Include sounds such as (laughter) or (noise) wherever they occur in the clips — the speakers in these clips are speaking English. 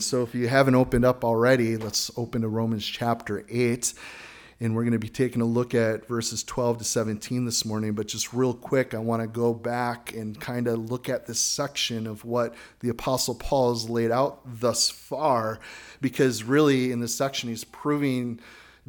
So if you haven't opened up already, let's open to Romans chapter 8. And we're going to be taking a look at verses 12 to 17 this morning. But just real quick, I want to go back and kind of look at this section of what the Apostle Paul has laid out thus far. Because really, in this section, he's proving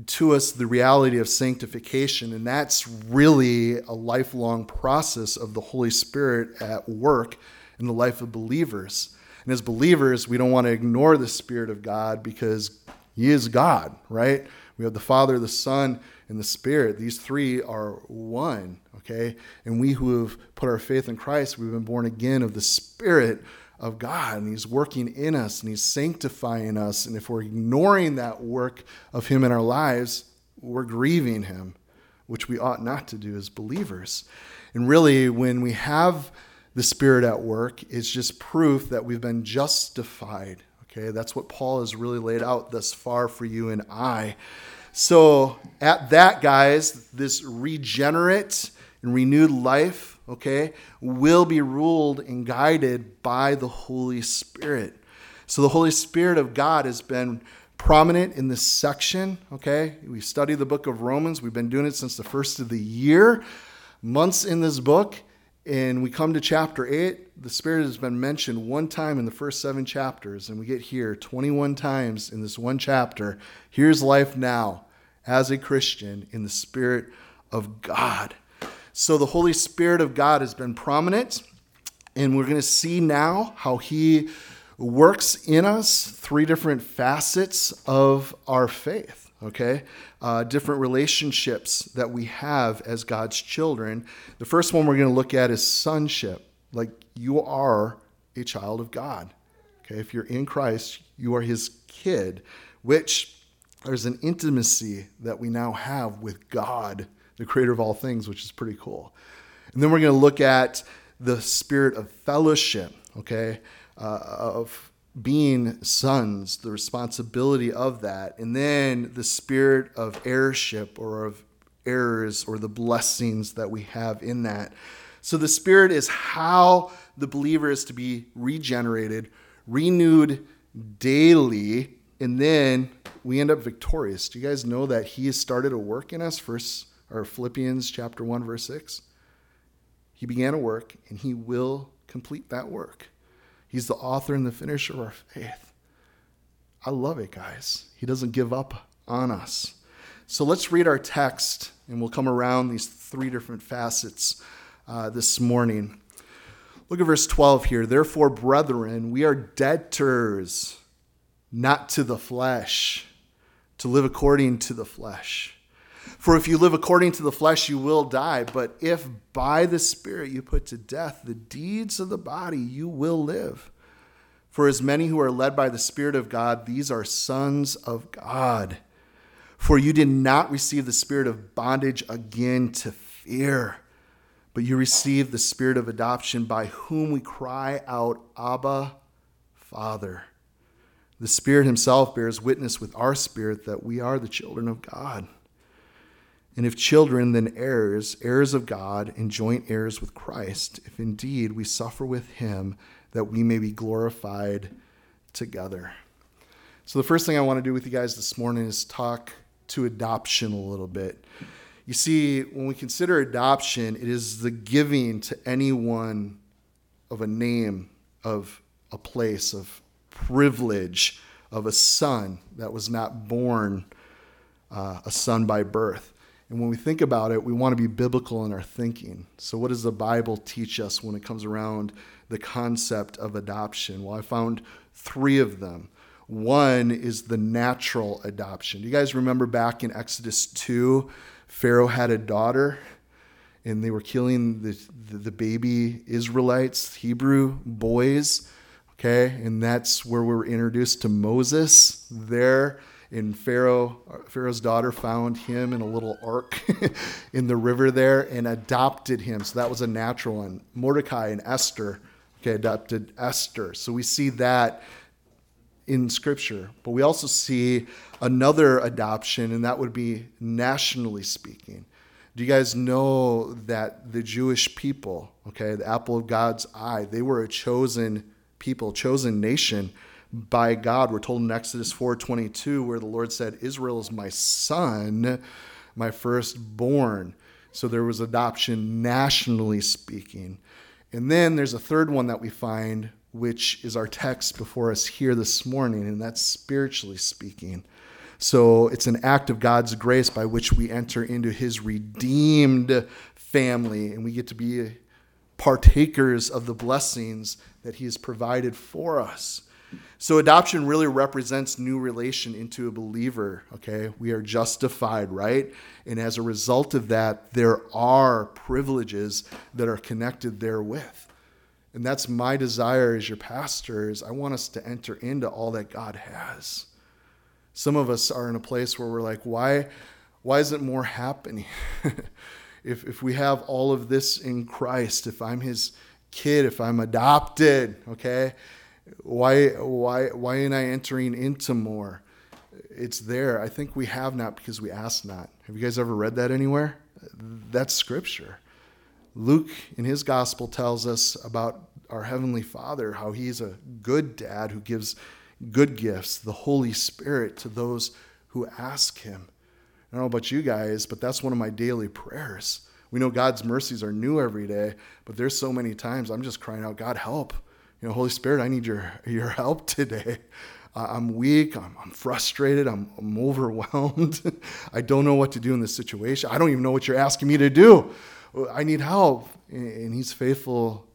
to us the reality of sanctification. And that's really a lifelong process of the Holy Spirit at work in the life of believers. And as believers, we don't want to ignore the Spirit of God because He is God, right? We have the Father, the Son, and the Spirit. These three are one, okay? And we who have put our faith in Christ, we've been born again of the Spirit of God, and He's working in us and He's sanctifying us. And if we're ignoring that work of Him in our lives, we're grieving Him, which we ought not to do as believers. And really, when we have the Spirit at work is just proof that we've been justified. Okay, that's what Paul has really laid out thus far for you and I. So, at that, guys, this regenerate and renewed life, okay, will be ruled and guided by the Holy Spirit. So, the Holy Spirit of God has been prominent in this section, okay? We study the book of Romans. We've been doing it since the first of the year, months in this book and we come to chapter 8, the Spirit has been mentioned one time in the first seven chapters, and we get here 21 times in this one chapter. Here's life now as a Christian in the Spirit of God. So the Holy Spirit of God has been prominent, and we're going to see now how He works in us three different facets of our faith okay? Uh, different relationships that we have as God's children. The first one we're going to look at is sonship. Like you are a child of God, okay? If you're in Christ, you are his kid, which there's an intimacy that we now have with God, the creator of all things, which is pretty cool. And then we're going to look at the spirit of fellowship, okay? Uh, of being sons, the responsibility of that, and then the spirit of heirship or of heirs or the blessings that we have in that. So the spirit is how the believer is to be regenerated, renewed daily, and then we end up victorious. Do you guys know that he has started a work in us? First or Philippians chapter 1 verse 6. He began a work and he will complete that work. He's the author and the finisher of our faith. I love it, guys. He doesn't give up on us. So let's read our text, and we'll come around these three different facets uh, this morning. Look at verse 12 here. Therefore, brethren, we are debtors, not to the flesh, to live according to the flesh. For if you live according to the flesh, you will die. But if by the Spirit you put to death the deeds of the body, you will live. For as many who are led by the Spirit of God, these are sons of God. For you did not receive the spirit of bondage again to fear, but you received the spirit of adoption by whom we cry out, Abba, Father. The Spirit Himself bears witness with our spirit that we are the children of God. And if children, then heirs, heirs of God, and joint heirs with Christ, if indeed we suffer with him, that we may be glorified together. So, the first thing I want to do with you guys this morning is talk to adoption a little bit. You see, when we consider adoption, it is the giving to anyone of a name, of a place, of privilege, of a son that was not born uh, a son by birth. And when we think about it, we want to be biblical in our thinking. So, what does the Bible teach us when it comes around the concept of adoption? Well, I found three of them. One is the natural adoption. Do you guys remember back in Exodus 2? Pharaoh had a daughter, and they were killing the, the, the baby Israelites, Hebrew boys. Okay, and that's where we were introduced to Moses there and Pharaoh, Pharaoh's daughter found him in a little ark (laughs) in the river there and adopted him. So that was a natural one. Mordecai and Esther, okay, adopted Esther. So we see that in Scripture. But we also see another adoption, and that would be nationally speaking. Do you guys know that the Jewish people, okay, the apple of God's eye, they were a chosen people, chosen nation by God. We're told in Exodus 4:22 where the Lord said, "Israel is my son, my firstborn." So there was adoption nationally speaking. And then there's a third one that we find which is our text before us here this morning, and that's spiritually speaking. So it's an act of God's grace by which we enter into his redeemed family, and we get to be partakers of the blessings that he has provided for us. So adoption really represents new relation into a believer, okay? We are justified, right? And as a result of that, there are privileges that are connected therewith. And that's my desire as your pastor is I want us to enter into all that God has. Some of us are in a place where we're like, why why isn't more happening? (laughs) if if we have all of this in Christ, if I'm his kid, if I'm adopted, okay? Why why why am I entering into more? It's there. I think we have not because we ask not. Have you guys ever read that anywhere? That's scripture. Luke in his gospel tells us about our heavenly Father, how he's a good dad who gives good gifts, the Holy Spirit to those who ask him. I don't know about you guys, but that's one of my daily prayers. We know God's mercies are new every day, but there's so many times I'm just crying out, God, help. You know, Holy Spirit, I need your, your help today. I'm weak. I'm, I'm frustrated. I'm, I'm overwhelmed. (laughs) I don't know what to do in this situation. I don't even know what you're asking me to do. I need help. And He's faithful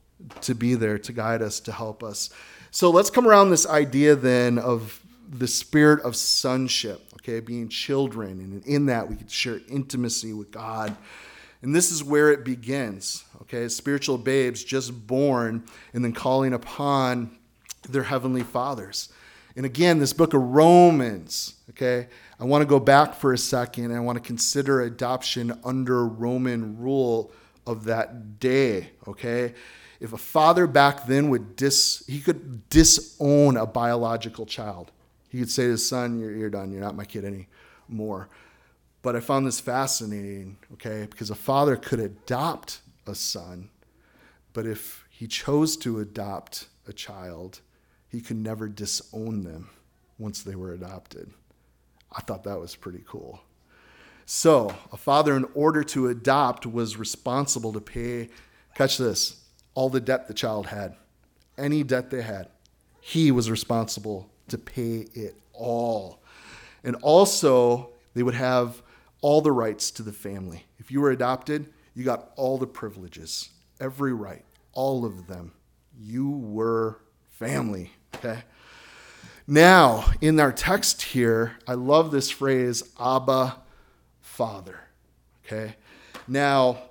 to be there to guide us, to help us. So let's come around this idea then of the spirit of sonship, okay, being children. And in that, we could share intimacy with God. And this is where it begins, okay? Spiritual babes just born and then calling upon their heavenly fathers. And again, this book of Romans, okay, I want to go back for a second I want to consider adoption under Roman rule of that day, okay? If a father back then would dis, he could disown a biological child. He could say to his son, you're, you're done, you're not my kid anymore. But I found this fascinating, okay, because a father could adopt a son, but if he chose to adopt a child, he could never disown them once they were adopted. I thought that was pretty cool. So, a father, in order to adopt, was responsible to pay, catch this, all the debt the child had, any debt they had. He was responsible to pay it all. And also, they would have all the rights to the family. If you were adopted, you got all the privileges, every right, all of them. You were family, okay? Now, in our text here, I love this phrase, Abba, Father, okay? Now,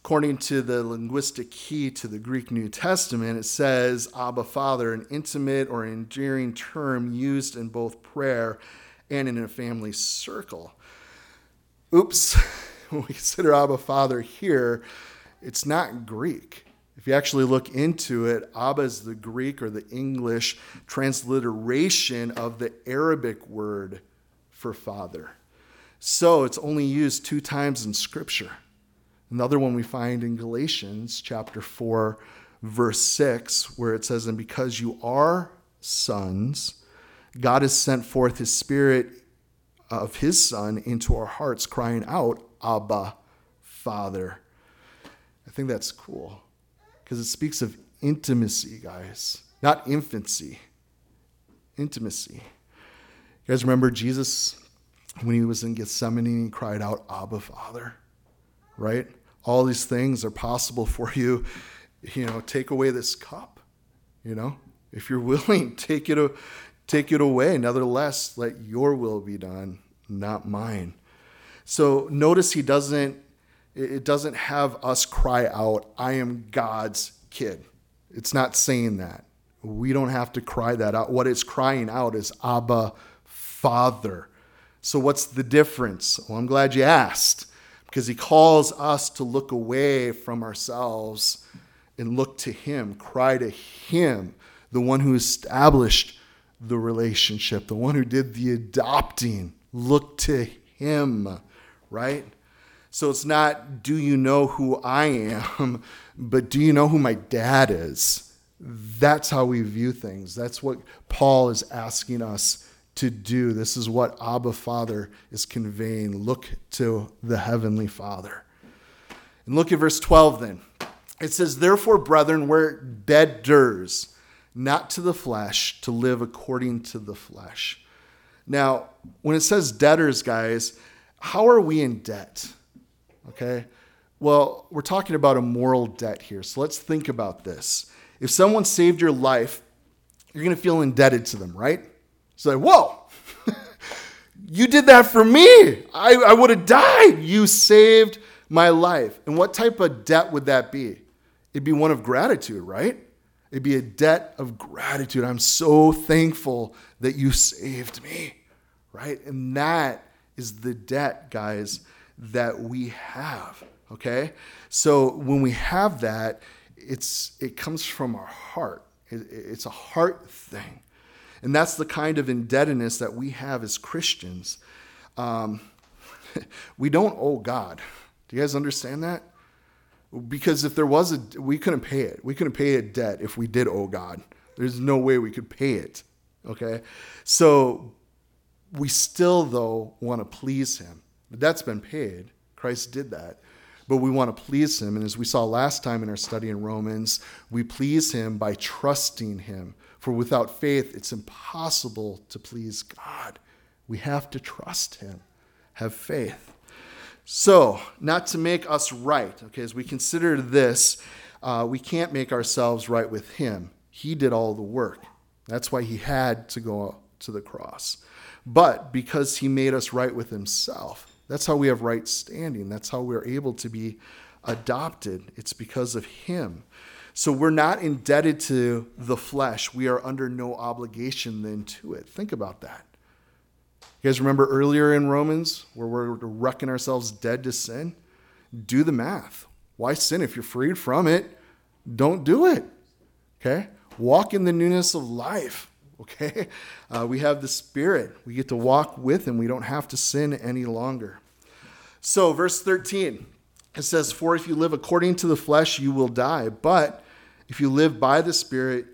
according to the linguistic key to the Greek New Testament, it says Abba, Father, an intimate or endearing term used in both prayer and in a family circle oops, (laughs) when we consider Abba Father here, it's not Greek. If you actually look into it, Abba is the Greek or the English transliteration of the Aramaic word for father. So it's only used two times in Scripture. Another one we find in Galatians chapter 4, verse 6, where it says, And because you are sons, God has sent forth his Spirit of his son into our hearts, crying out, Abba, Father. I think that's cool because it speaks of intimacy, guys, not infancy. Intimacy. You guys remember Jesus when he was in Gethsemane he cried out, Abba, Father, right? All these things are possible for you. You know, take away this cup, you know, if you're willing, (laughs) take it, take it away. Nevertheless, let your will be done, not mine. So notice he doesn't, it doesn't have us cry out, I am God's kid. It's not saying that. We don't have to cry that out. What it's crying out is Abba, Father. So what's the difference? Well, I'm glad you asked because he calls us to look away from ourselves and look to him, cry to him, the one who established the relationship, the one who did the adopting. Look to him, right? So it's not, do you know who I am, (laughs) but do you know who my dad is? That's how we view things. That's what Paul is asking us to do. This is what Abba Father is conveying. Look to the Heavenly Father. And look at verse 12 then. It says, Therefore, brethren, we're debtors, not to the flesh, to live according to the flesh. Now, when it says debtors, guys, how are we in debt? Okay. Well, we're talking about a moral debt here. So let's think about this. If someone saved your life, you're going to feel indebted to them, right? It's like, whoa, (laughs) you did that for me. I, I would have died. You saved my life. And what type of debt would that be? It'd be one of gratitude, right? It'd be a debt of gratitude. I'm so thankful that you saved me, right? And that is the debt, guys, that we have, okay? So when we have that, it's it comes from our heart. It, it's a heart thing. And that's the kind of indebtedness that we have as Christians. Um, (laughs) we don't owe God. Do you guys understand that? Because if there was a, we couldn't pay it. We couldn't pay a debt if we did owe God. There's no way we could pay it. Okay? So we still, though, want to please Him. The debt's been paid. Christ did that. But we want to please Him. And as we saw last time in our study in Romans, we please Him by trusting Him. For without faith, it's impossible to please God. We have to trust Him, have faith. So, not to make us right, okay, as we consider this, uh, we can't make ourselves right with Him. He did all the work. That's why He had to go to the cross. But because He made us right with Himself, that's how we have right standing. That's how we're able to be adopted. It's because of Him. So we're not indebted to the flesh. We are under no obligation then to it. Think about that. You guys remember earlier in Romans where we're reckoning ourselves dead to sin? Do the math. Why sin? If you're freed from it, don't do it. Okay? Walk in the newness of life. (laughs) Okay? Uh, we have the Spirit. We get to walk with Him. We don't have to sin any longer. So, verse 13, it says, For if you live according to the flesh, you will die. But if you live by the Spirit,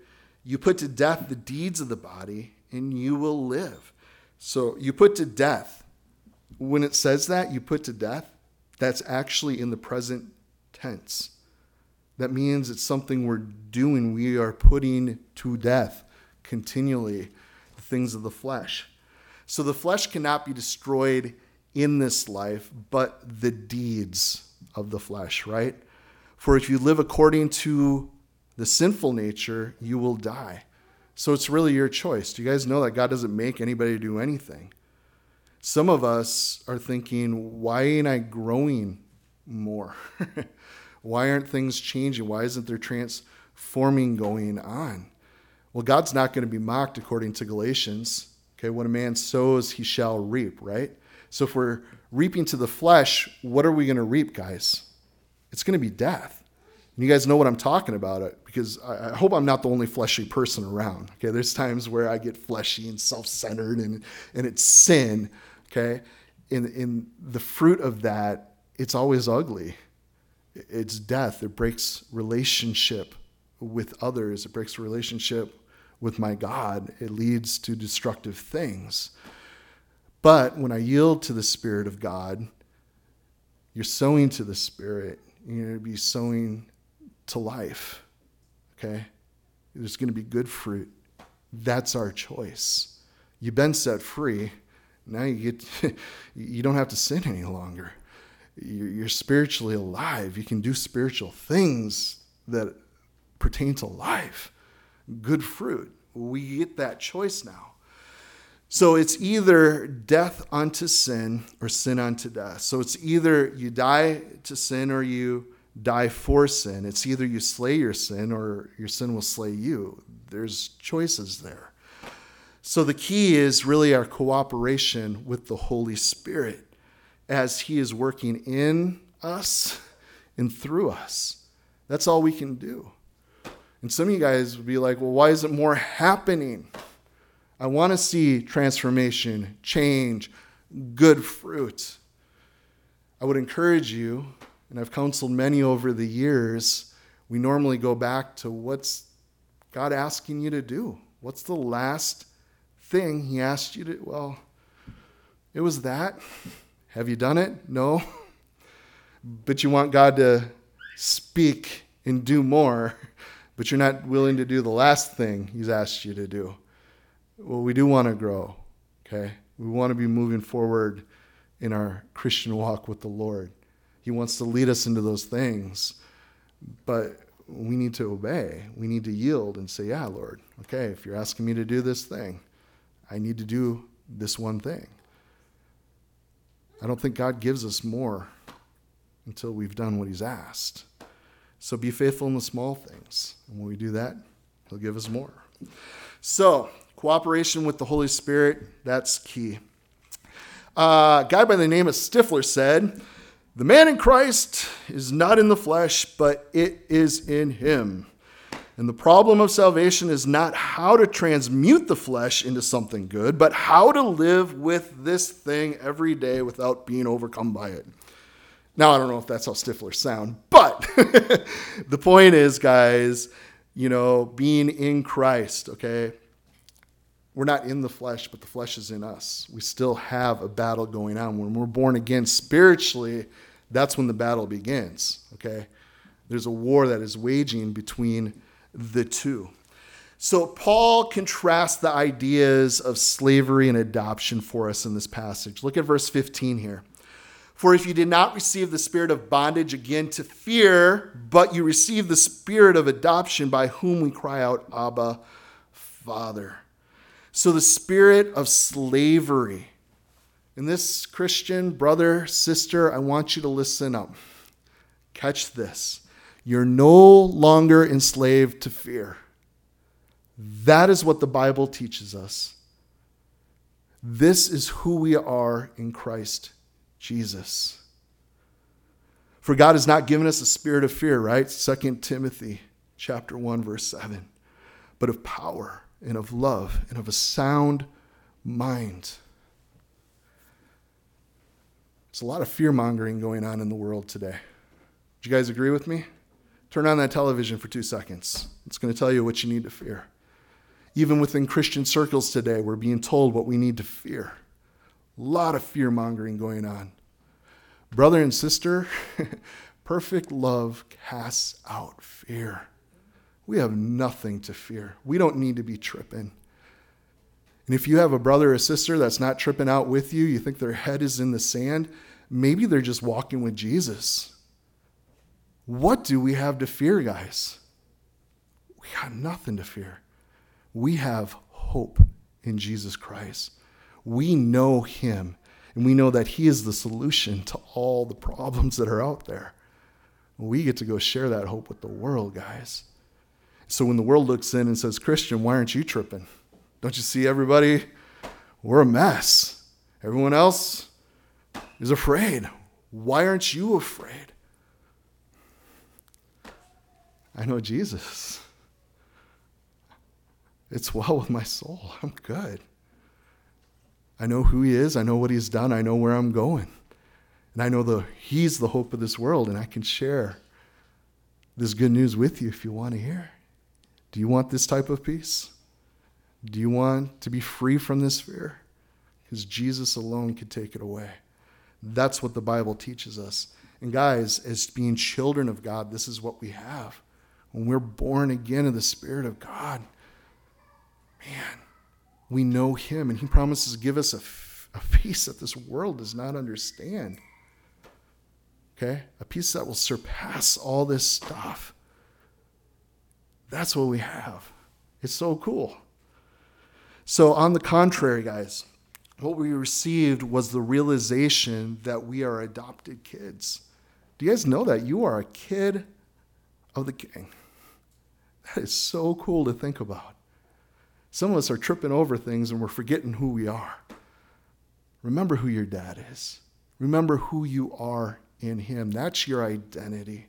you put to death the deeds of the body, and you will live. So you put to death. When it says that, you put to death, that's actually in the present tense. That means it's something we're doing. We are putting to death continually the things of the flesh. So the flesh cannot be destroyed in this life, but the deeds of the flesh, right? For if you live according to the sinful nature, you will die. So it's really your choice. Do you guys know that God doesn't make anybody do anything? Some of us are thinking, why ain't I growing more? (laughs) why aren't things changing? Why isn't there transforming going on? Well, God's not going to be mocked according to Galatians. Okay, what a man sows, he shall reap, right? So if we're reaping to the flesh, what are we going to reap, guys? It's going to be death. And you guys know what I'm talking about it because I, I hope I'm not the only fleshy person around. Okay, there's times where I get fleshy and self-centered and and it's sin. Okay, in in the fruit of that, it's always ugly. It's death. It breaks relationship with others. It breaks relationship with my God. It leads to destructive things. But when I yield to the Spirit of God, you're sowing to the Spirit. You're going to be sowing to life. Okay? There's going to be good fruit. That's our choice. You've been set free. Now you get (laughs) you don't have to sin any longer. You're spiritually alive. You can do spiritual things that pertain to life. Good fruit. We get that choice now. So it's either death unto sin or sin unto death. So it's either you die to sin or you die for sin. It's either you slay your sin or your sin will slay you. There's choices there. So the key is really our cooperation with the Holy Spirit as He is working in us and through us. That's all we can do. And some of you guys would be like, well, why isn't more happening? I want to see transformation, change, good fruit. I would encourage you and I've counseled many over the years, we normally go back to what's God asking you to do? What's the last thing He asked you to? Well, it was that. Have you done it? No. But you want God to speak and do more, but you're not willing to do the last thing He's asked you to do. Well, we do want to grow, okay? We want to be moving forward in our Christian walk with the Lord. He wants to lead us into those things, but we need to obey. We need to yield and say, Yeah, Lord, okay, if you're asking me to do this thing, I need to do this one thing. I don't think God gives us more until we've done what He's asked. So be faithful in the small things. And when we do that, He'll give us more. So, cooperation with the Holy Spirit, that's key. Uh, a guy by the name of Stifler said, The man in Christ is not in the flesh, but it is in him. And the problem of salvation is not how to transmute the flesh into something good, but how to live with this thing every day without being overcome by it. Now, I don't know if that's how Stiflers sound, but (laughs) the point is, guys, you know, being in Christ, okay? We're not in the flesh, but the flesh is in us. We still have a battle going on. When we're born again spiritually, that's when the battle begins, okay? There's a war that is waging between the two. So, Paul contrasts the ideas of slavery and adoption for us in this passage. Look at verse 15 here. For if you did not receive the spirit of bondage again to fear, but you received the spirit of adoption by whom we cry out, Abba, Father. So the spirit of slavery. And this Christian brother, sister, I want you to listen up. Catch this. You're no longer enslaved to fear. That is what the Bible teaches us. This is who we are in Christ Jesus. For God has not given us a spirit of fear, right? 2 Timothy chapter 1 verse 7. But of power and of love and of a sound mind. There's a lot of fear mongering going on in the world today. Do you guys agree with me? Turn on that television for two seconds. It's going to tell you what you need to fear. Even within Christian circles today, we're being told what we need to fear. A lot of fear mongering going on. Brother and sister, (laughs) perfect love casts out fear. We have nothing to fear. We don't need to be tripping. And if you have a brother or sister that's not tripping out with you, you think their head is in the sand, maybe they're just walking with Jesus. What do we have to fear, guys? We got nothing to fear. We have hope in Jesus Christ. We know him and we know that He is the solution to all the problems that are out there. We get to go share that hope with the world, guys. So when the world looks in and says, Christian, why aren't you tripping? Don't you see everybody? We're a mess. Everyone else is afraid. Why aren't you afraid? I know Jesus. It's well with my soul. I'm good. I know who he is. I know what he's done. I know where I'm going. And I know the he's the hope of this world and I can share this good news with you if you want to hear. Do you want this type of peace? Do you want to be free from this fear? Because Jesus alone can take it away. That's what the Bible teaches us. And guys, as being children of God, this is what we have. When we're born again in the Spirit of God, man, we know Him, and He promises to give us a, a peace that this world does not understand. Okay? A peace that will surpass all this stuff. That's what we have. It's so cool. So, on the contrary, guys, what we received was the realization that we are adopted kids. Do you guys know that you are a kid of the king? That is so cool to think about. Some of us are tripping over things and we're forgetting who we are. Remember who your dad is. Remember who you are in him. That's your identity.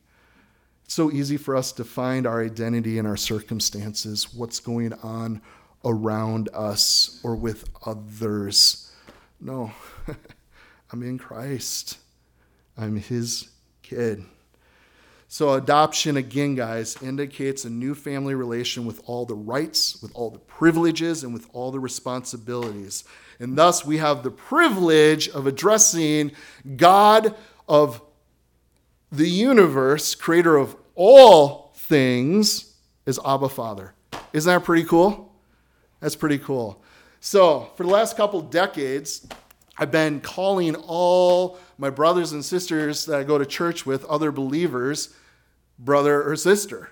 It's so easy for us to find our identity in our circumstances, what's going on around us or with others. No, (laughs) I'm in Christ. I'm his kid. So, adoption, again, guys, indicates a new family relation with all the rights, with all the privileges, and with all the responsibilities. And thus, we have the privilege of addressing God of the universe, creator of all things, as Abba Father. Isn't that pretty cool? That's pretty cool. So, for the last couple decades, I've been calling all my brothers and sisters that I go to church with, other believers, brother or sister.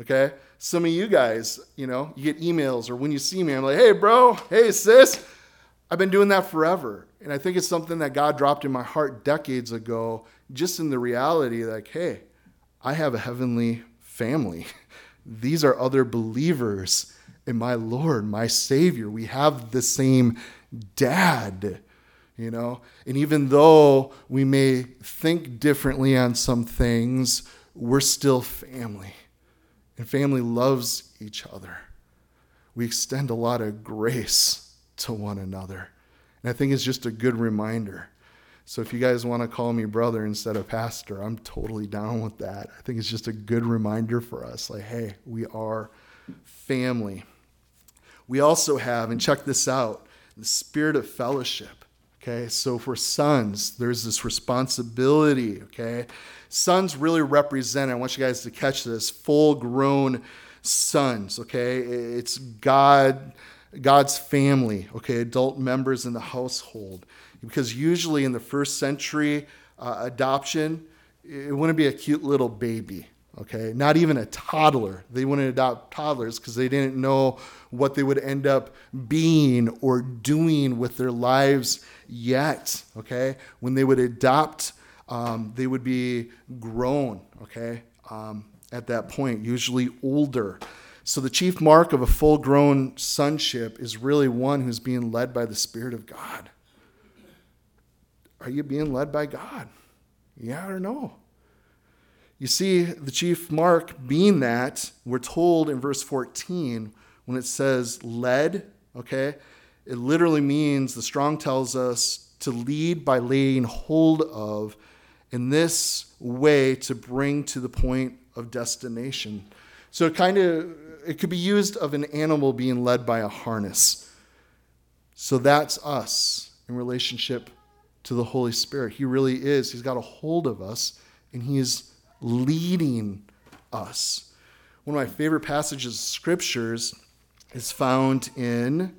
Okay? Some of you guys, you know, you get emails or when you see me, I'm like, hey, bro, hey, sis. I've been doing that forever. And I think it's something that God dropped in my heart decades ago, just in the reality like, hey, I have a heavenly family. (laughs) These are other believers in my Lord, my Savior. We have the same dad you know? And even though we may think differently on some things, we're still family. And family loves each other. We extend a lot of grace to one another. And I think it's just a good reminder. So if you guys want to call me brother instead of pastor, I'm totally down with that. I think it's just a good reminder for us like, hey, we are family. We also have, and check this out, the spirit of fellowship. Okay, so for sons, there's this responsibility. Okay, sons really represent, I want you guys to catch this, full grown sons. Okay, it's God. God's family, okay, adult members in the household. Because usually in the first century, uh, adoption, it wouldn't be a cute little baby, okay? Not even a toddler. They wouldn't adopt toddlers because they didn't know what they would end up being or doing with their lives yet, okay? When they would adopt, um, they would be grown, okay, um, at that point, usually older. So the chief mark of a full grown sonship is really one who's being led by the Spirit of God. Are you being led by God? Yeah or no? You see, the chief mark being that, we're told in verse 14 when it says led, okay, it literally means, the Strong tells us, to lead by laying hold of, in this way to bring to the point of destination. So it kind of it could be used of an animal being led by a harness. So that's us in relationship to the Holy Spirit. He really is. He's got a hold of us and he is leading us. One of my favorite passages of scriptures is found in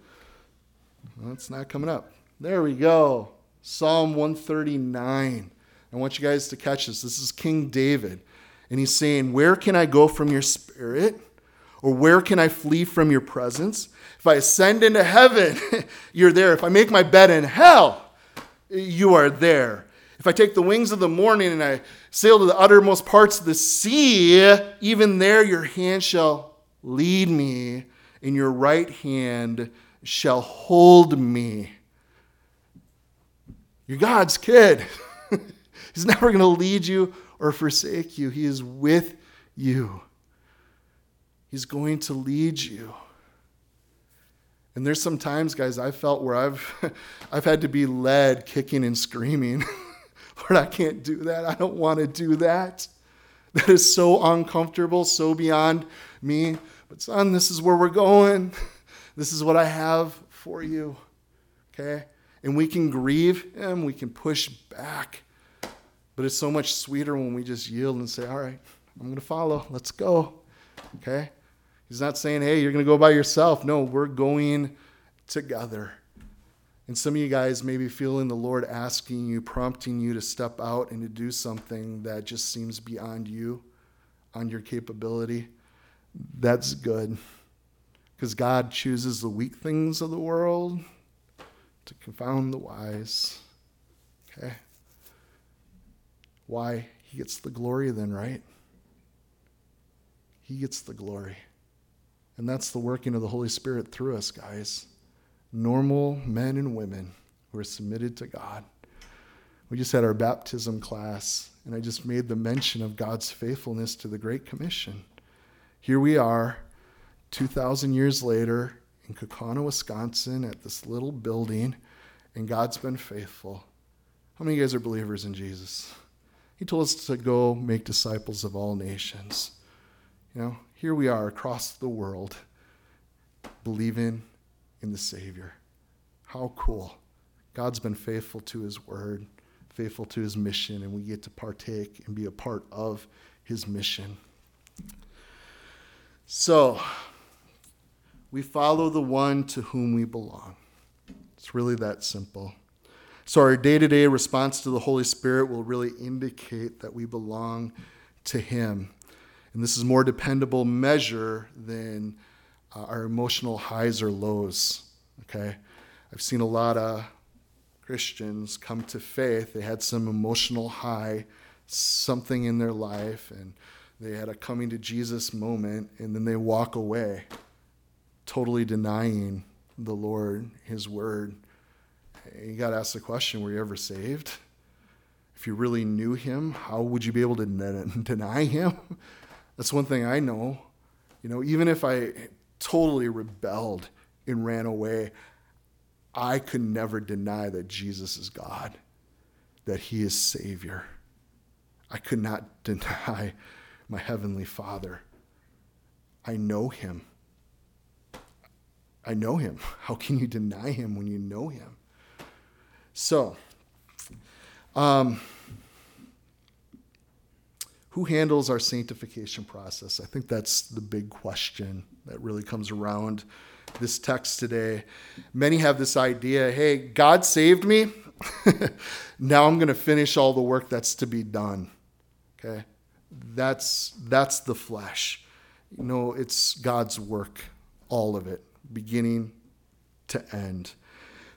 well, it's not coming up. There we go. Psalm 139. I want you guys to catch this. This is King David. And he's saying, Where can I go from your spirit? Or where can I flee from your presence? If I ascend into heaven, (laughs) you're there. If I make my bed in hell, you are there. If I take the wings of the morning and I sail to the uttermost parts of the sea, even there your hand shall lead me, and your right hand shall hold me. You're God's kid. (laughs) He's never going to lead you or forsake you. He is with you. He's going to lead you. And there's some times, guys, I've felt where I've (laughs) I've had to be led kicking and screaming. (laughs) Lord, I can't do that. I don't want to do that. That is so uncomfortable, so beyond me. But son, this is where we're going. This is what I have for you. Okay? And we can grieve him, we can push back. But it's so much sweeter when we just yield and say, All right, I'm going to follow. Let's go. Okay? He's not saying, Hey, you're going to go by yourself. No, we're going together. And some of you guys may be feeling the Lord asking you, prompting you to step out and to do something that just seems beyond you, on your capability. That's good because God chooses the weak things of the world to confound the wise. Okay? Why? He gets the glory then, right? He gets the glory. And that's the working of the Holy Spirit through us, guys. Normal men and women who are submitted to God. We just had our baptism class, and I just made the mention of God's faithfulness to the Great Commission. Here we are 2,000 years later in Kaukauna, Wisconsin, at this little building, and God's been faithful. How many of you guys are believers in Jesus? He told us to go make disciples of all nations. You know, here we are across the world believing in the Savior. How cool. God's been faithful to his word, faithful to his mission, and we get to partake and be a part of his mission. So, we follow the one to whom we belong. It's really that simple. So, our day to day response to the Holy Spirit will really indicate that we belong to Him. And this is more dependable measure than uh, our emotional highs or lows. Okay? I've seen a lot of Christians come to faith. They had some emotional high, something in their life, and they had a coming to Jesus moment, and then they walk away, totally denying the Lord, His Word. You got to ask the question were you ever saved? If you really knew Him, how would you be able to (laughs) deny Him? That's one thing I know. You know, even if I totally rebelled and ran away, I could never deny that Jesus is God, that He is Savior. I could not (laughs) deny my Heavenly Father. I know Him. I know Him. (laughs) How can you deny Him when you know Him? So, um, who handles our sanctification process? I think that's the big question that really comes around this text today. Many have this idea hey, God saved me. (laughs) now I'm going to finish all the work that's to be done. Okay? That's, that's the flesh. You know, it's God's work, all of it, beginning to end.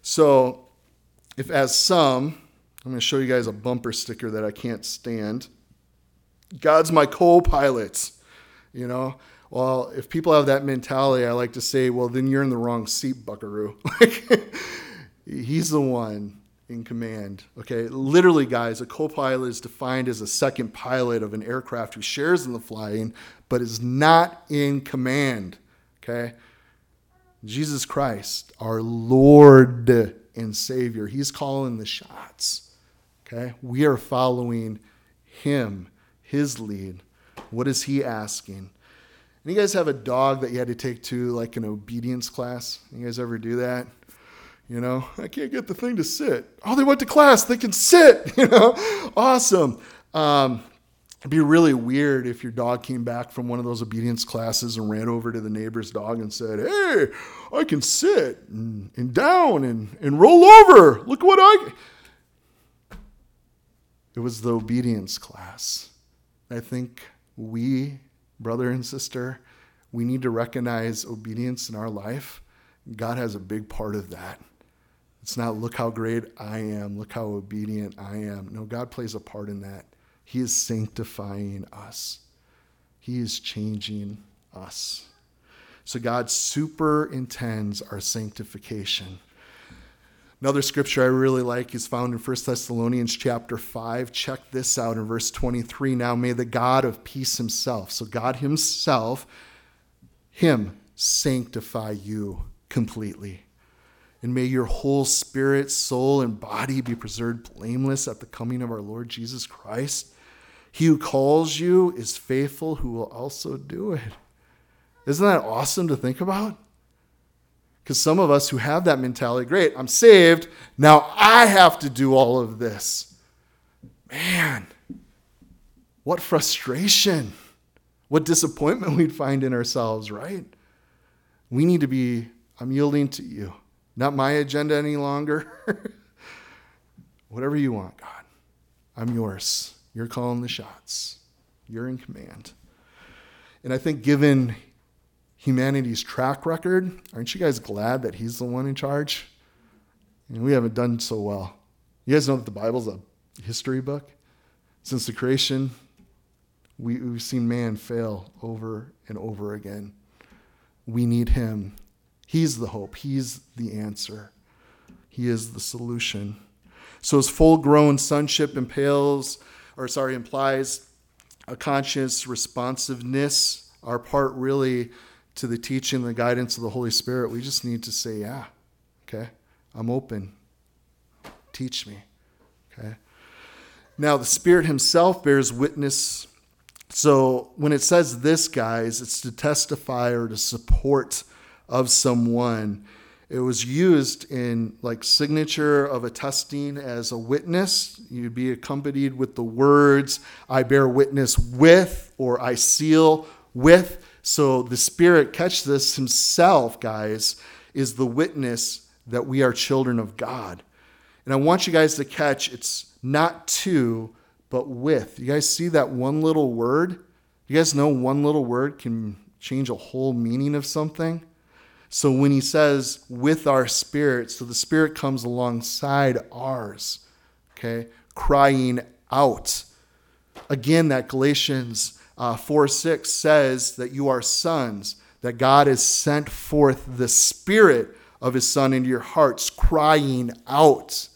So, if as some, I'm going to show you guys a bumper sticker that I can't stand. God's my co pilot. You know, well, if people have that mentality, I like to say, well, then you're in the wrong seat, buckaroo. (laughs) he's the one in command. Okay, literally, guys, a co pilot is defined as a second pilot of an aircraft who shares in the flying but is not in command. Okay, Jesus Christ, our Lord and Savior, He's calling the shots. Okay, we are following Him, His lead. What is He asking? You guys have a dog that you had to take to like an obedience class? You guys ever do that? You know, I can't get the thing to sit. Oh, they went to class. They can sit. (laughs) You know, awesome. Um, it'd be really weird if your dog came back from one of those obedience classes and ran over to the neighbor's dog and said, Hey, I can sit and, and down and, and roll over. Look what I. It was the obedience class. I think we brother and sister, we need to recognize obedience in our life. God has a big part of that. It's not, look how great I am, look how obedient I am. No, God plays a part in that. He is sanctifying us, He is changing us. So God superintends our sanctification. Another scripture I really like is found in 1 Thessalonians chapter 5. Check this out in verse 23. Now may the God of peace himself, so God himself, him sanctify you completely. And may your whole spirit, soul, and body be preserved blameless at the coming of our Lord Jesus Christ. He who calls you is faithful, who will also do it. Isn't that awesome to think about? Because some of us who have that mentality, great, I'm saved. Now I have to do all of this. Man, what frustration, what disappointment (laughs) we'd find in ourselves, right? We need to be, I'm yielding to you. Not my agenda any longer. (laughs) Whatever you want, God. I'm yours. You're calling the shots. You're in command. And I think, given humanity's track record, aren't you guys glad that he's the one in charge? And we haven't done so well. You guys know that the Bible's a history book? Since the creation, we, we've seen man fail over and over again. We need him. He's the hope, he's the answer, he is the solution. So his full grown sonship impales, or sorry, implies a conscious responsiveness, our part really to the teaching the guidance of the Holy Spirit, we just need to say, yeah, okay, I'm open. Teach me. Okay. Now, the Spirit Himself bears witness. So, when it says this, guys, it's to testify or to support of someone. It was used in like signature of attesting as a witness. You'd be accompanied with the words, I bear witness with, or I seal with. So the Spirit, catch this himself, guys, is the witness that we are children of God. And I want you guys to catch it's not to, but with. You guys see that one little word? You guys know one little word can change a whole meaning of something? So when he says with our spirit, so the spirit comes alongside ours, okay, crying out. Again, that Galatians uh, 4 6 says that you are sons, that God has sent forth the spirit of his son into your hearts, crying out,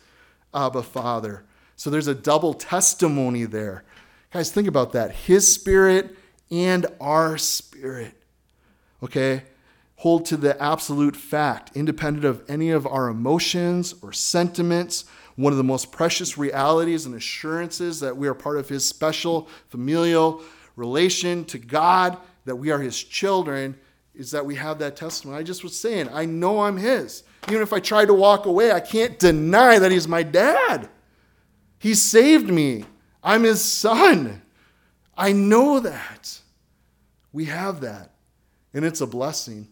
Abba, Father. So there's a double testimony there. Guys, think about that. His spirit and our spirit. Okay? hold to the absolute fact, independent of any of our emotions or sentiments. One of the most precious realities and assurances that we are part of His special familial relation to God, that we are His children, is that we have that testimony. I just was saying, I know I'm His. Even if I try to walk away, I can't deny that He's my dad. He saved me. I'm His son. I know that. We have that. And it's a blessing.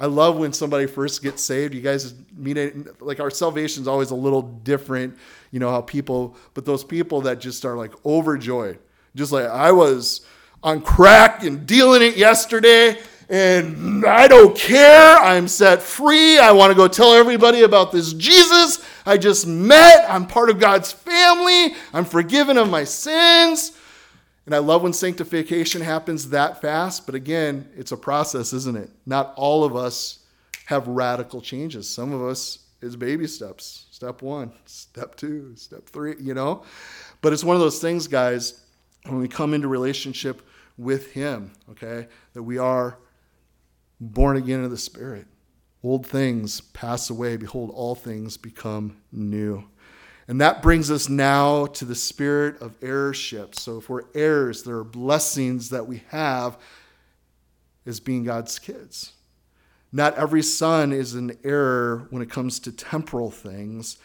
I love when somebody first gets saved. You guys meet it like our salvation is always a little different, you know, how people, but those people that just are like overjoyed, just like I was on crack and dealing it yesterday, and I don't care. I'm set free. I want to go tell everybody about this Jesus I just met. I'm part of God's family. I'm forgiven of my sins. And I love when sanctification happens that fast, but again, it's a process, isn't it? Not all of us have radical changes. Some of us is baby steps. Step one, step two, step three, you know? But it's one of those things, guys, when we come into relationship with Him, okay, that we are born again of the Spirit. Old things pass away. Behold, all things become new. And that brings us now to the spirit of heirship. So if we're heirs, there are blessings that we have as being God's kids. Not every son is an heir when it comes to temporal things,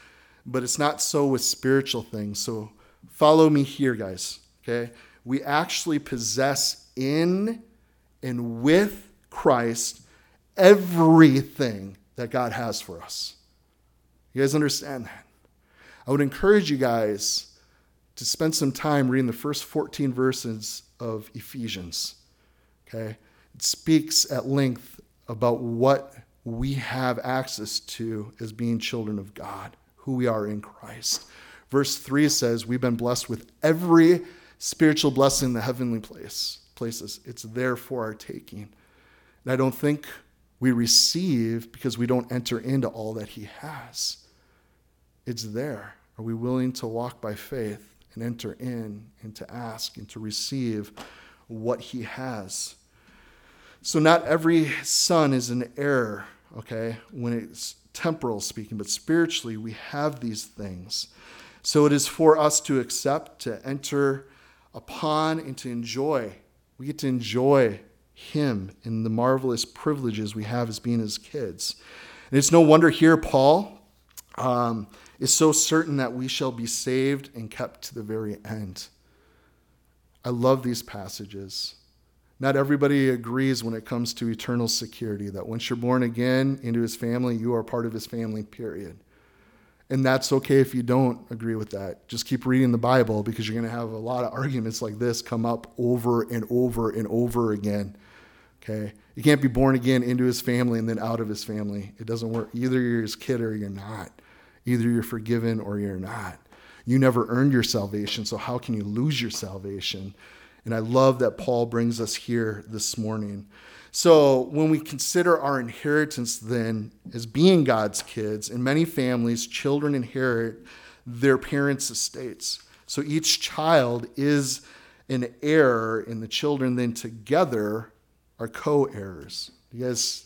but it's not so with spiritual things. So follow me here, guys. Okay? We actually possess in and with Christ everything that God has for us. You guys understand that? I would encourage you guys to spend some time reading the first 14 verses of Ephesians. Okay? It speaks at length about what we have access to as being children of God, who we are in Christ. Verse 3 says, We've been blessed with every spiritual blessing in the heavenly place, places. It's there for our taking. And I don't think we receive because we don't enter into all that He has. It's there. Are we willing to walk by faith and enter in and to ask and to receive what He has? So, not every son is an heir, okay, when it's temporal speaking, but spiritually we have these things. So, it is for us to accept, to enter upon, and to enjoy. We get to enjoy Him in the marvelous privileges we have as being His kids. And it's no wonder here, Paul. Um, is so certain that we shall be saved and kept to the very end. I love these passages. Not everybody agrees when it comes to eternal security, that once you're born again into his family, you are part of his family, period. And that's okay if you don't agree with that. Just keep reading the Bible because you're going to have a lot of arguments like this come up over and over and over again. Okay? You can't be born again into his family and then out of his family. It doesn't work. Either you're his kid or you're not. Either you're forgiven or you're not. You never earned your salvation, so how can you lose your salvation? And I love that Paul brings us here this morning. So, when we consider our inheritance, then, as being God's kids, in many families, children inherit their parents' estates. So, each child is an heir, and the children then together are co heirs. You guys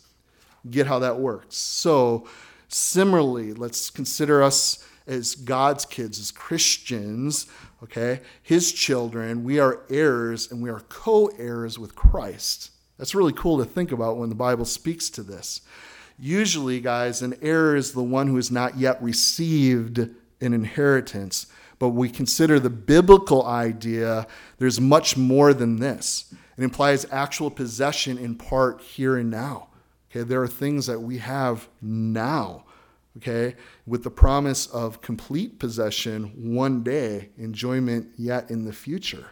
get how that works? So, Similarly, let's consider us as God's kids, as Christians, okay, his children, we are heirs and we are co heirs with Christ. That's really cool to think about when the Bible speaks to this. Usually, guys, an heir is the one who has not yet received an inheritance. But we consider the biblical idea, there's much more than this. It implies actual possession in part here and now. Okay, there are things that we have now, okay, with the promise of complete possession one day, enjoyment yet in the future.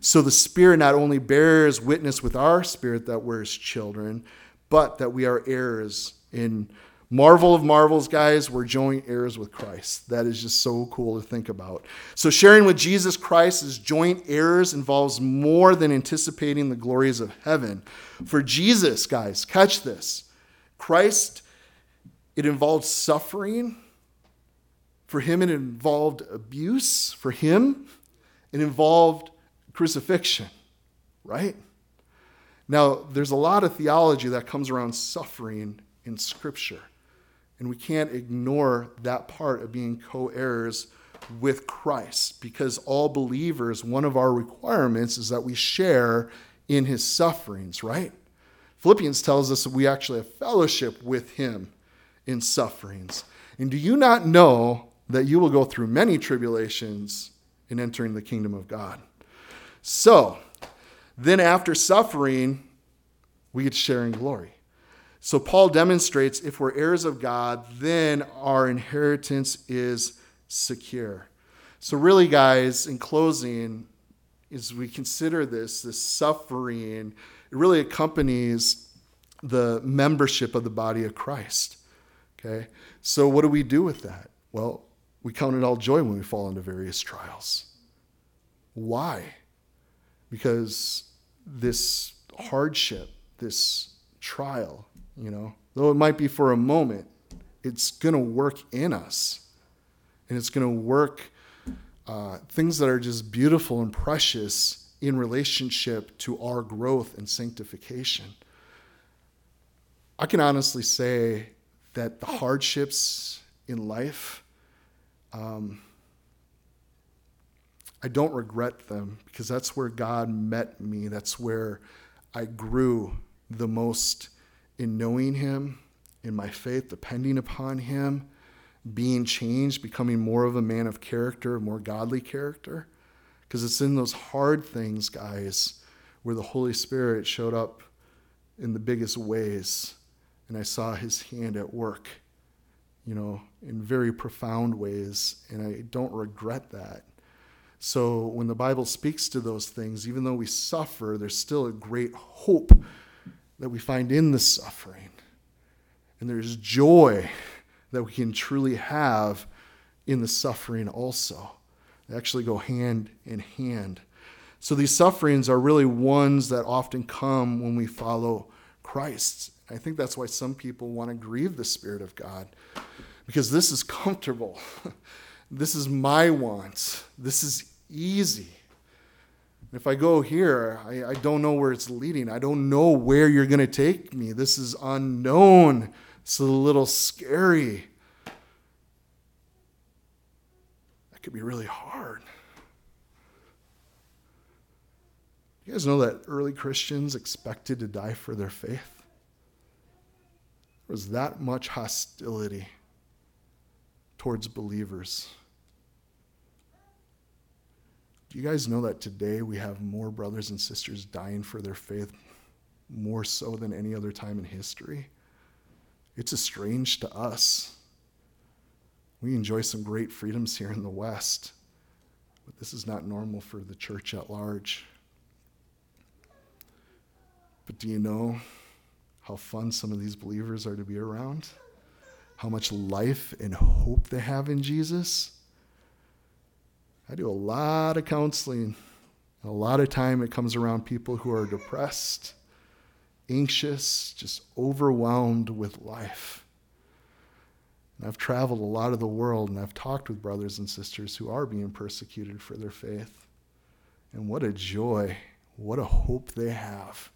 So the Spirit not only bears witness with our spirit that we're His children, but that we are heirs in marvel of marvels, guys, we're joint heirs with Christ. That is just so cool to think about. So, sharing with Jesus Christ as joint heirs involves more than anticipating the glories of heaven. For Jesus, guys, catch this Christ, it involved suffering. For him, it involved abuse. For him, it involved crucifixion, right? Now, there's a lot of theology that comes around suffering in Scripture. And we can't ignore that part of being co heirs with Christ because all believers, one of our requirements is that we share in his sufferings, right? Philippians tells us that we actually have fellowship with him in sufferings. And do you not know that you will go through many tribulations in entering the kingdom of God? So, then after suffering, we get to share in glory. So Paul demonstrates if we're heirs of God, then our inheritance is secure. So really guys, in closing, as we consider this, this suffering, it really accompanies the membership of the body of Christ. Okay? So what do we do with that? Well, we count it all joy when we fall into various trials. Why? Because this hardship, this trial, you know, though it might be for a moment, it's going to work in us. And it's going to work uh, things that are just beautiful and precious in relationship to our growth and sanctification. I can honestly say that the hardships in life, um, I don't regret them because that's where God met me. That's where I grew the most in knowing Him, in my faith, depending upon Him, being changed, becoming more of a man of character, more godly character. Because it's in those hard things, guys, where the Holy Spirit showed up in the biggest ways. And I saw His hand at work, you know, in very profound ways. And I don't regret that. So when the Bible speaks to those things, even though we suffer, there's still a great hope that we find in the suffering. And there's joy that we can truly have in the suffering also. They actually go hand in hand. So these sufferings are really ones that often come when we follow Christ. I think that's why some people want to grieve the Spirit of God because this is comfortable. (laughs) this is my wants. This is easy. If I go here, I, I don't know where it's leading. I don't know where you're going to take me. This is unknown. It's a little scary. That could be really hard. You guys know that early Christians expected to die for their faith? There was that much hostility towards believers. Do you guys know that today we have more brothers and sisters dying for their faith more so than any other time in history? It's a strange to us. We enjoy some great freedoms here in the West, but this is not normal for the church at large. But do you know how fun some of these believers are to be around? How much life and hope they have in Jesus? I do a lot of counseling. A lot of time it comes around people who are depressed, anxious, just overwhelmed with life. And I've traveled a lot of the world and I've talked with brothers and sisters who are being persecuted for their faith. And what a joy, what a hope they have.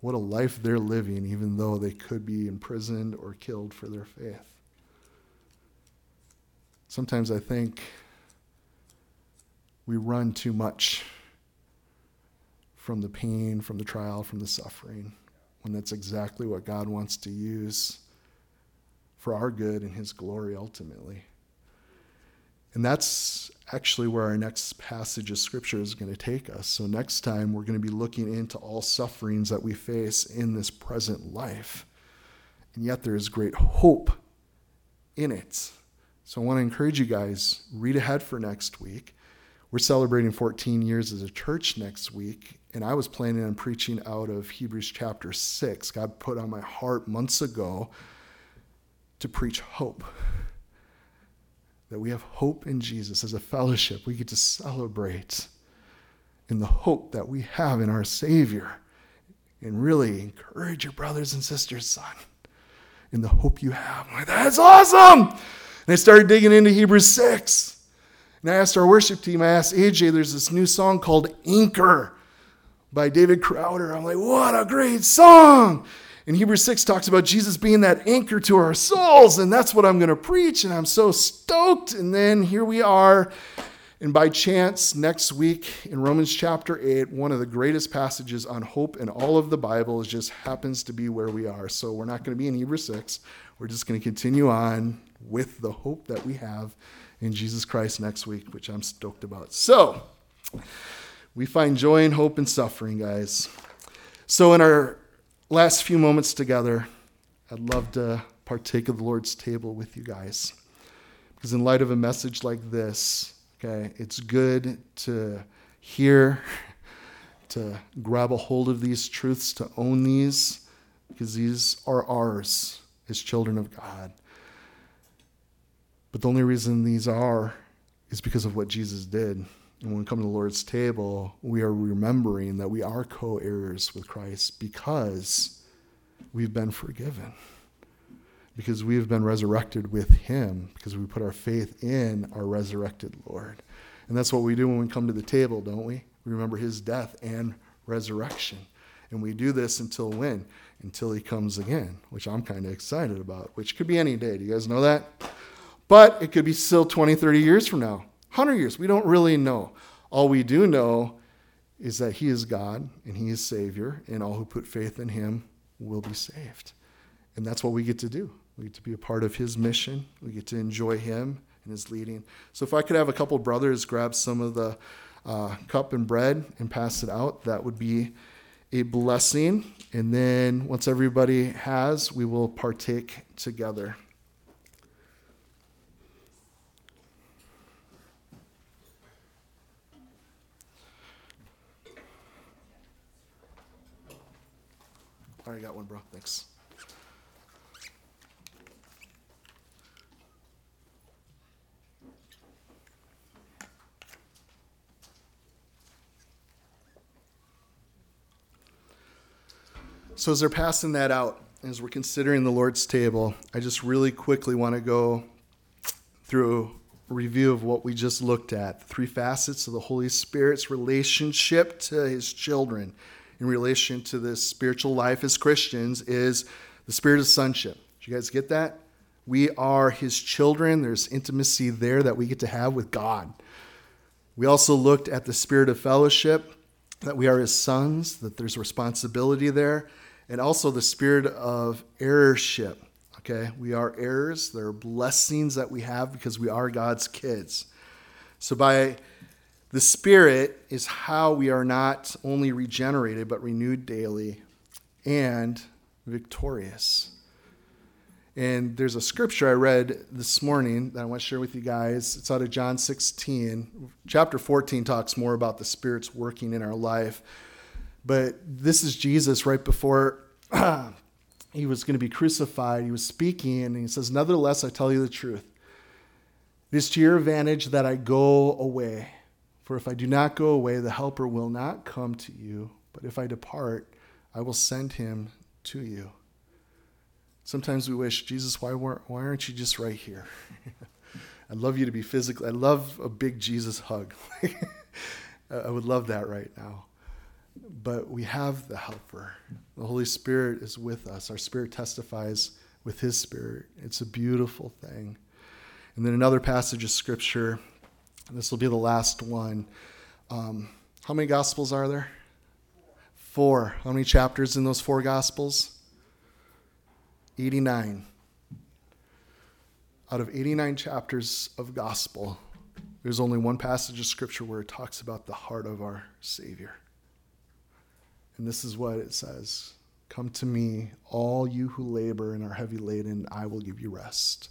What a life they're living, even though they could be imprisoned or killed for their faith. Sometimes I think we run too much from the pain, from the trial, from the suffering, when that's exactly what God wants to use for our good and His glory ultimately. And that's actually where our next passage of Scripture is going to take us. So, next time, we're going to be looking into all sufferings that we face in this present life. And yet, there is great hope in it. So, I want to encourage you guys read ahead for next week. We're celebrating 14 years as a church next week, and I was planning on preaching out of Hebrews chapter 6. God put on my heart months ago to preach hope that we have hope in Jesus as a fellowship. We get to celebrate in the hope that we have in our Savior and really encourage your brothers and sisters, son, in the hope you have. Like, that's awesome! And I started digging into Hebrews 6. And I asked our worship team, I asked AJ, there's this new song called Anchor by David Crowder. I'm like, what a great song! And Hebrews 6 talks about Jesus being that anchor to our souls, and that's what I'm going to preach, and I'm so stoked. And then here we are. And by chance, next week in Romans chapter 8, one of the greatest passages on hope in all of the Bible just happens to be where we are. So we're not going to be in Hebrews 6. We're just going to continue on with the hope that we have in Jesus Christ next week, which I'm stoked about. So we find joy and hope in suffering, guys. So in our last few moments together, I'd love to partake of the Lord's table with you guys. Because in light of a message like this, okay, it's good to hear, (laughs) to grab a hold of these truths, to own these, because these are ours as children of God. But the only reason these are is because of what Jesus did. And when we come to the Lord's table, we are remembering that we are co heirs with Christ because we've been forgiven. Because we have been resurrected with Him, because we put our faith in our resurrected Lord. And that's what we do when we come to the table, don't we? We remember His death and resurrection. And we do this until when? Until He comes again, which I'm kind of excited about, which could be any day. Do you guys know that? But it could be still 20, 30 years from now. 100 years. We don't really know. All we do know is that He is God and He is Savior, and all who put faith in Him will be saved. And that's what we get to do. We get to be a part of His mission, we get to enjoy Him and His leading. So if I could have a couple brothers grab some of the uh, cup and bread and pass it out, that would be a blessing. And then once everybody has, we will partake together. Already got one, bro. Thanks. So, as they're passing that out, as we're considering the Lord's table, I just really quickly want to go through a review of what we just looked at the three facets of the Holy Spirit's relationship to his children in relation to this spiritual life as Christians is the spirit of sonship. Did you guys get that? We are his children. There's intimacy there that we get to have with God. We also looked at the spirit of fellowship, that we are his sons, that there's responsibility there, and also the spirit of heirship. Okay, we are heirs. There are blessings that we have because we are God's kids. So by the Spirit is how we are not only regenerated, but renewed daily and victorious. And there's a scripture I read this morning that I want to share with you guys. It's out of John 16. Chapter 14 talks more about the Spirit's working in our life. But this is Jesus right before (clears throat) he was going to be crucified. He was speaking, and he says, Nevertheless, I tell you the truth. It is to your advantage that I go away. For if I do not go away, the Helper will not come to you. But if I depart, I will send him to you. Sometimes we wish, Jesus, why, weren't, why aren't you just right here? (laughs) I'd love you to be physically. I love a big Jesus hug. (laughs) I would love that right now. But we have the Helper. The Holy Spirit is with us. Our spirit testifies with His Spirit. It's a beautiful thing. And then another passage of scripture, this will be the last one. Um, how many gospels are there? Four. How many chapters in those four gospels? 89. Out of 89 chapters of gospel, there's only one passage of scripture where it talks about the heart of our Savior. And this is what it says Come to me, all you who labor and are heavy laden, I will give you rest.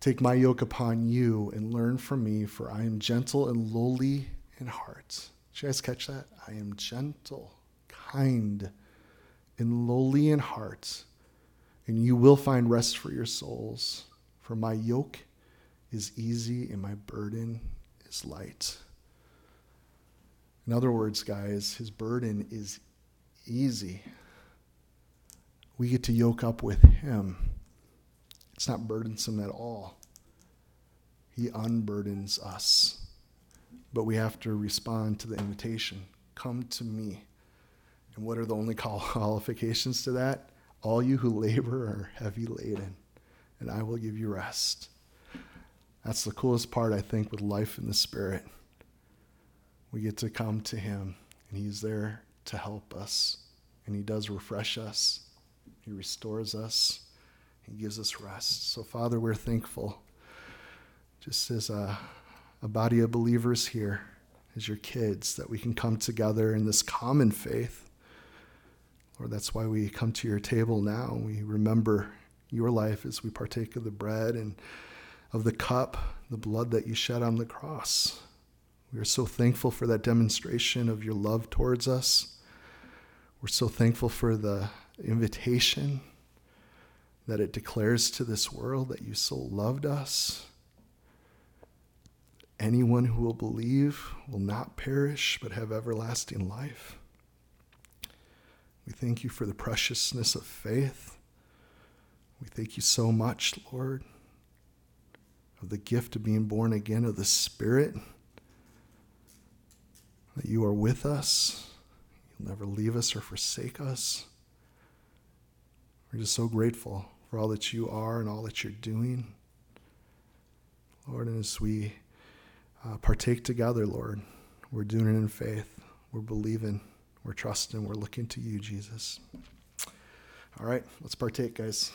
Take my yoke upon you and learn from me, for I am gentle and lowly in heart. Did you guys catch that? I am gentle, kind, and lowly in heart, and you will find rest for your souls. For my yoke is easy and my burden is light. In other words, guys, his burden is easy. We get to yoke up with him. It's not burdensome at all. He unburdens us. But we have to respond to the invitation come to me. And what are the only (laughs) qualifications to that? All you who labor are heavy laden, and I will give you rest. That's the coolest part, I think, with life in the Spirit. We get to come to Him, and He's there to help us, and He does refresh us, He restores us, Gives us rest. So, Father, we're thankful. Just as a, a body of believers here, as your kids, that we can come together in this common faith. Lord, that's why we come to your table now. We remember your life as we partake of the bread and of the cup, the blood that you shed on the cross. We are so thankful for that demonstration of your love towards us. We're so thankful for the invitation that it declares to this world that you so loved us. Anyone who will believe will not perish but have everlasting life. We thank you for the preciousness of faith. We thank you so much, Lord, of the gift of being born again of the Spirit that you are with us. You'll never leave us or forsake us. We're just so grateful for all that you are and all that you're doing. Lord, and as we uh, partake together, Lord, we're doing it in faith. We're believing, we're trusting, we're looking to you, Jesus. All right, let's partake, guys.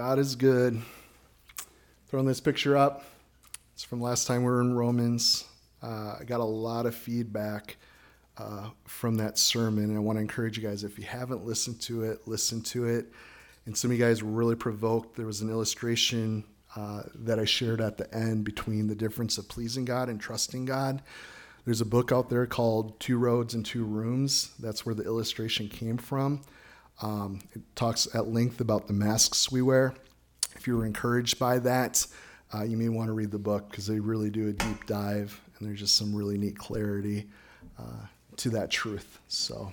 God is good. Throwing this picture up. It's from last time we were in Romans. Uh, I got a lot of feedback uh, from that sermon, and I want to encourage you guys if you haven't listened to it, listen to it. And some of you guys were really provoked. There was an illustration uh, that I shared at the end between the difference of pleasing God and trusting God. There's a book out there called Two Roads and Two Rooms. That's where the illustration came from. Um, it talks at length about the masks we wear. If you were encouraged by that, uh, you may want to read the book because they really do a deep dive and there's just some really neat clarity uh, to that truth. So.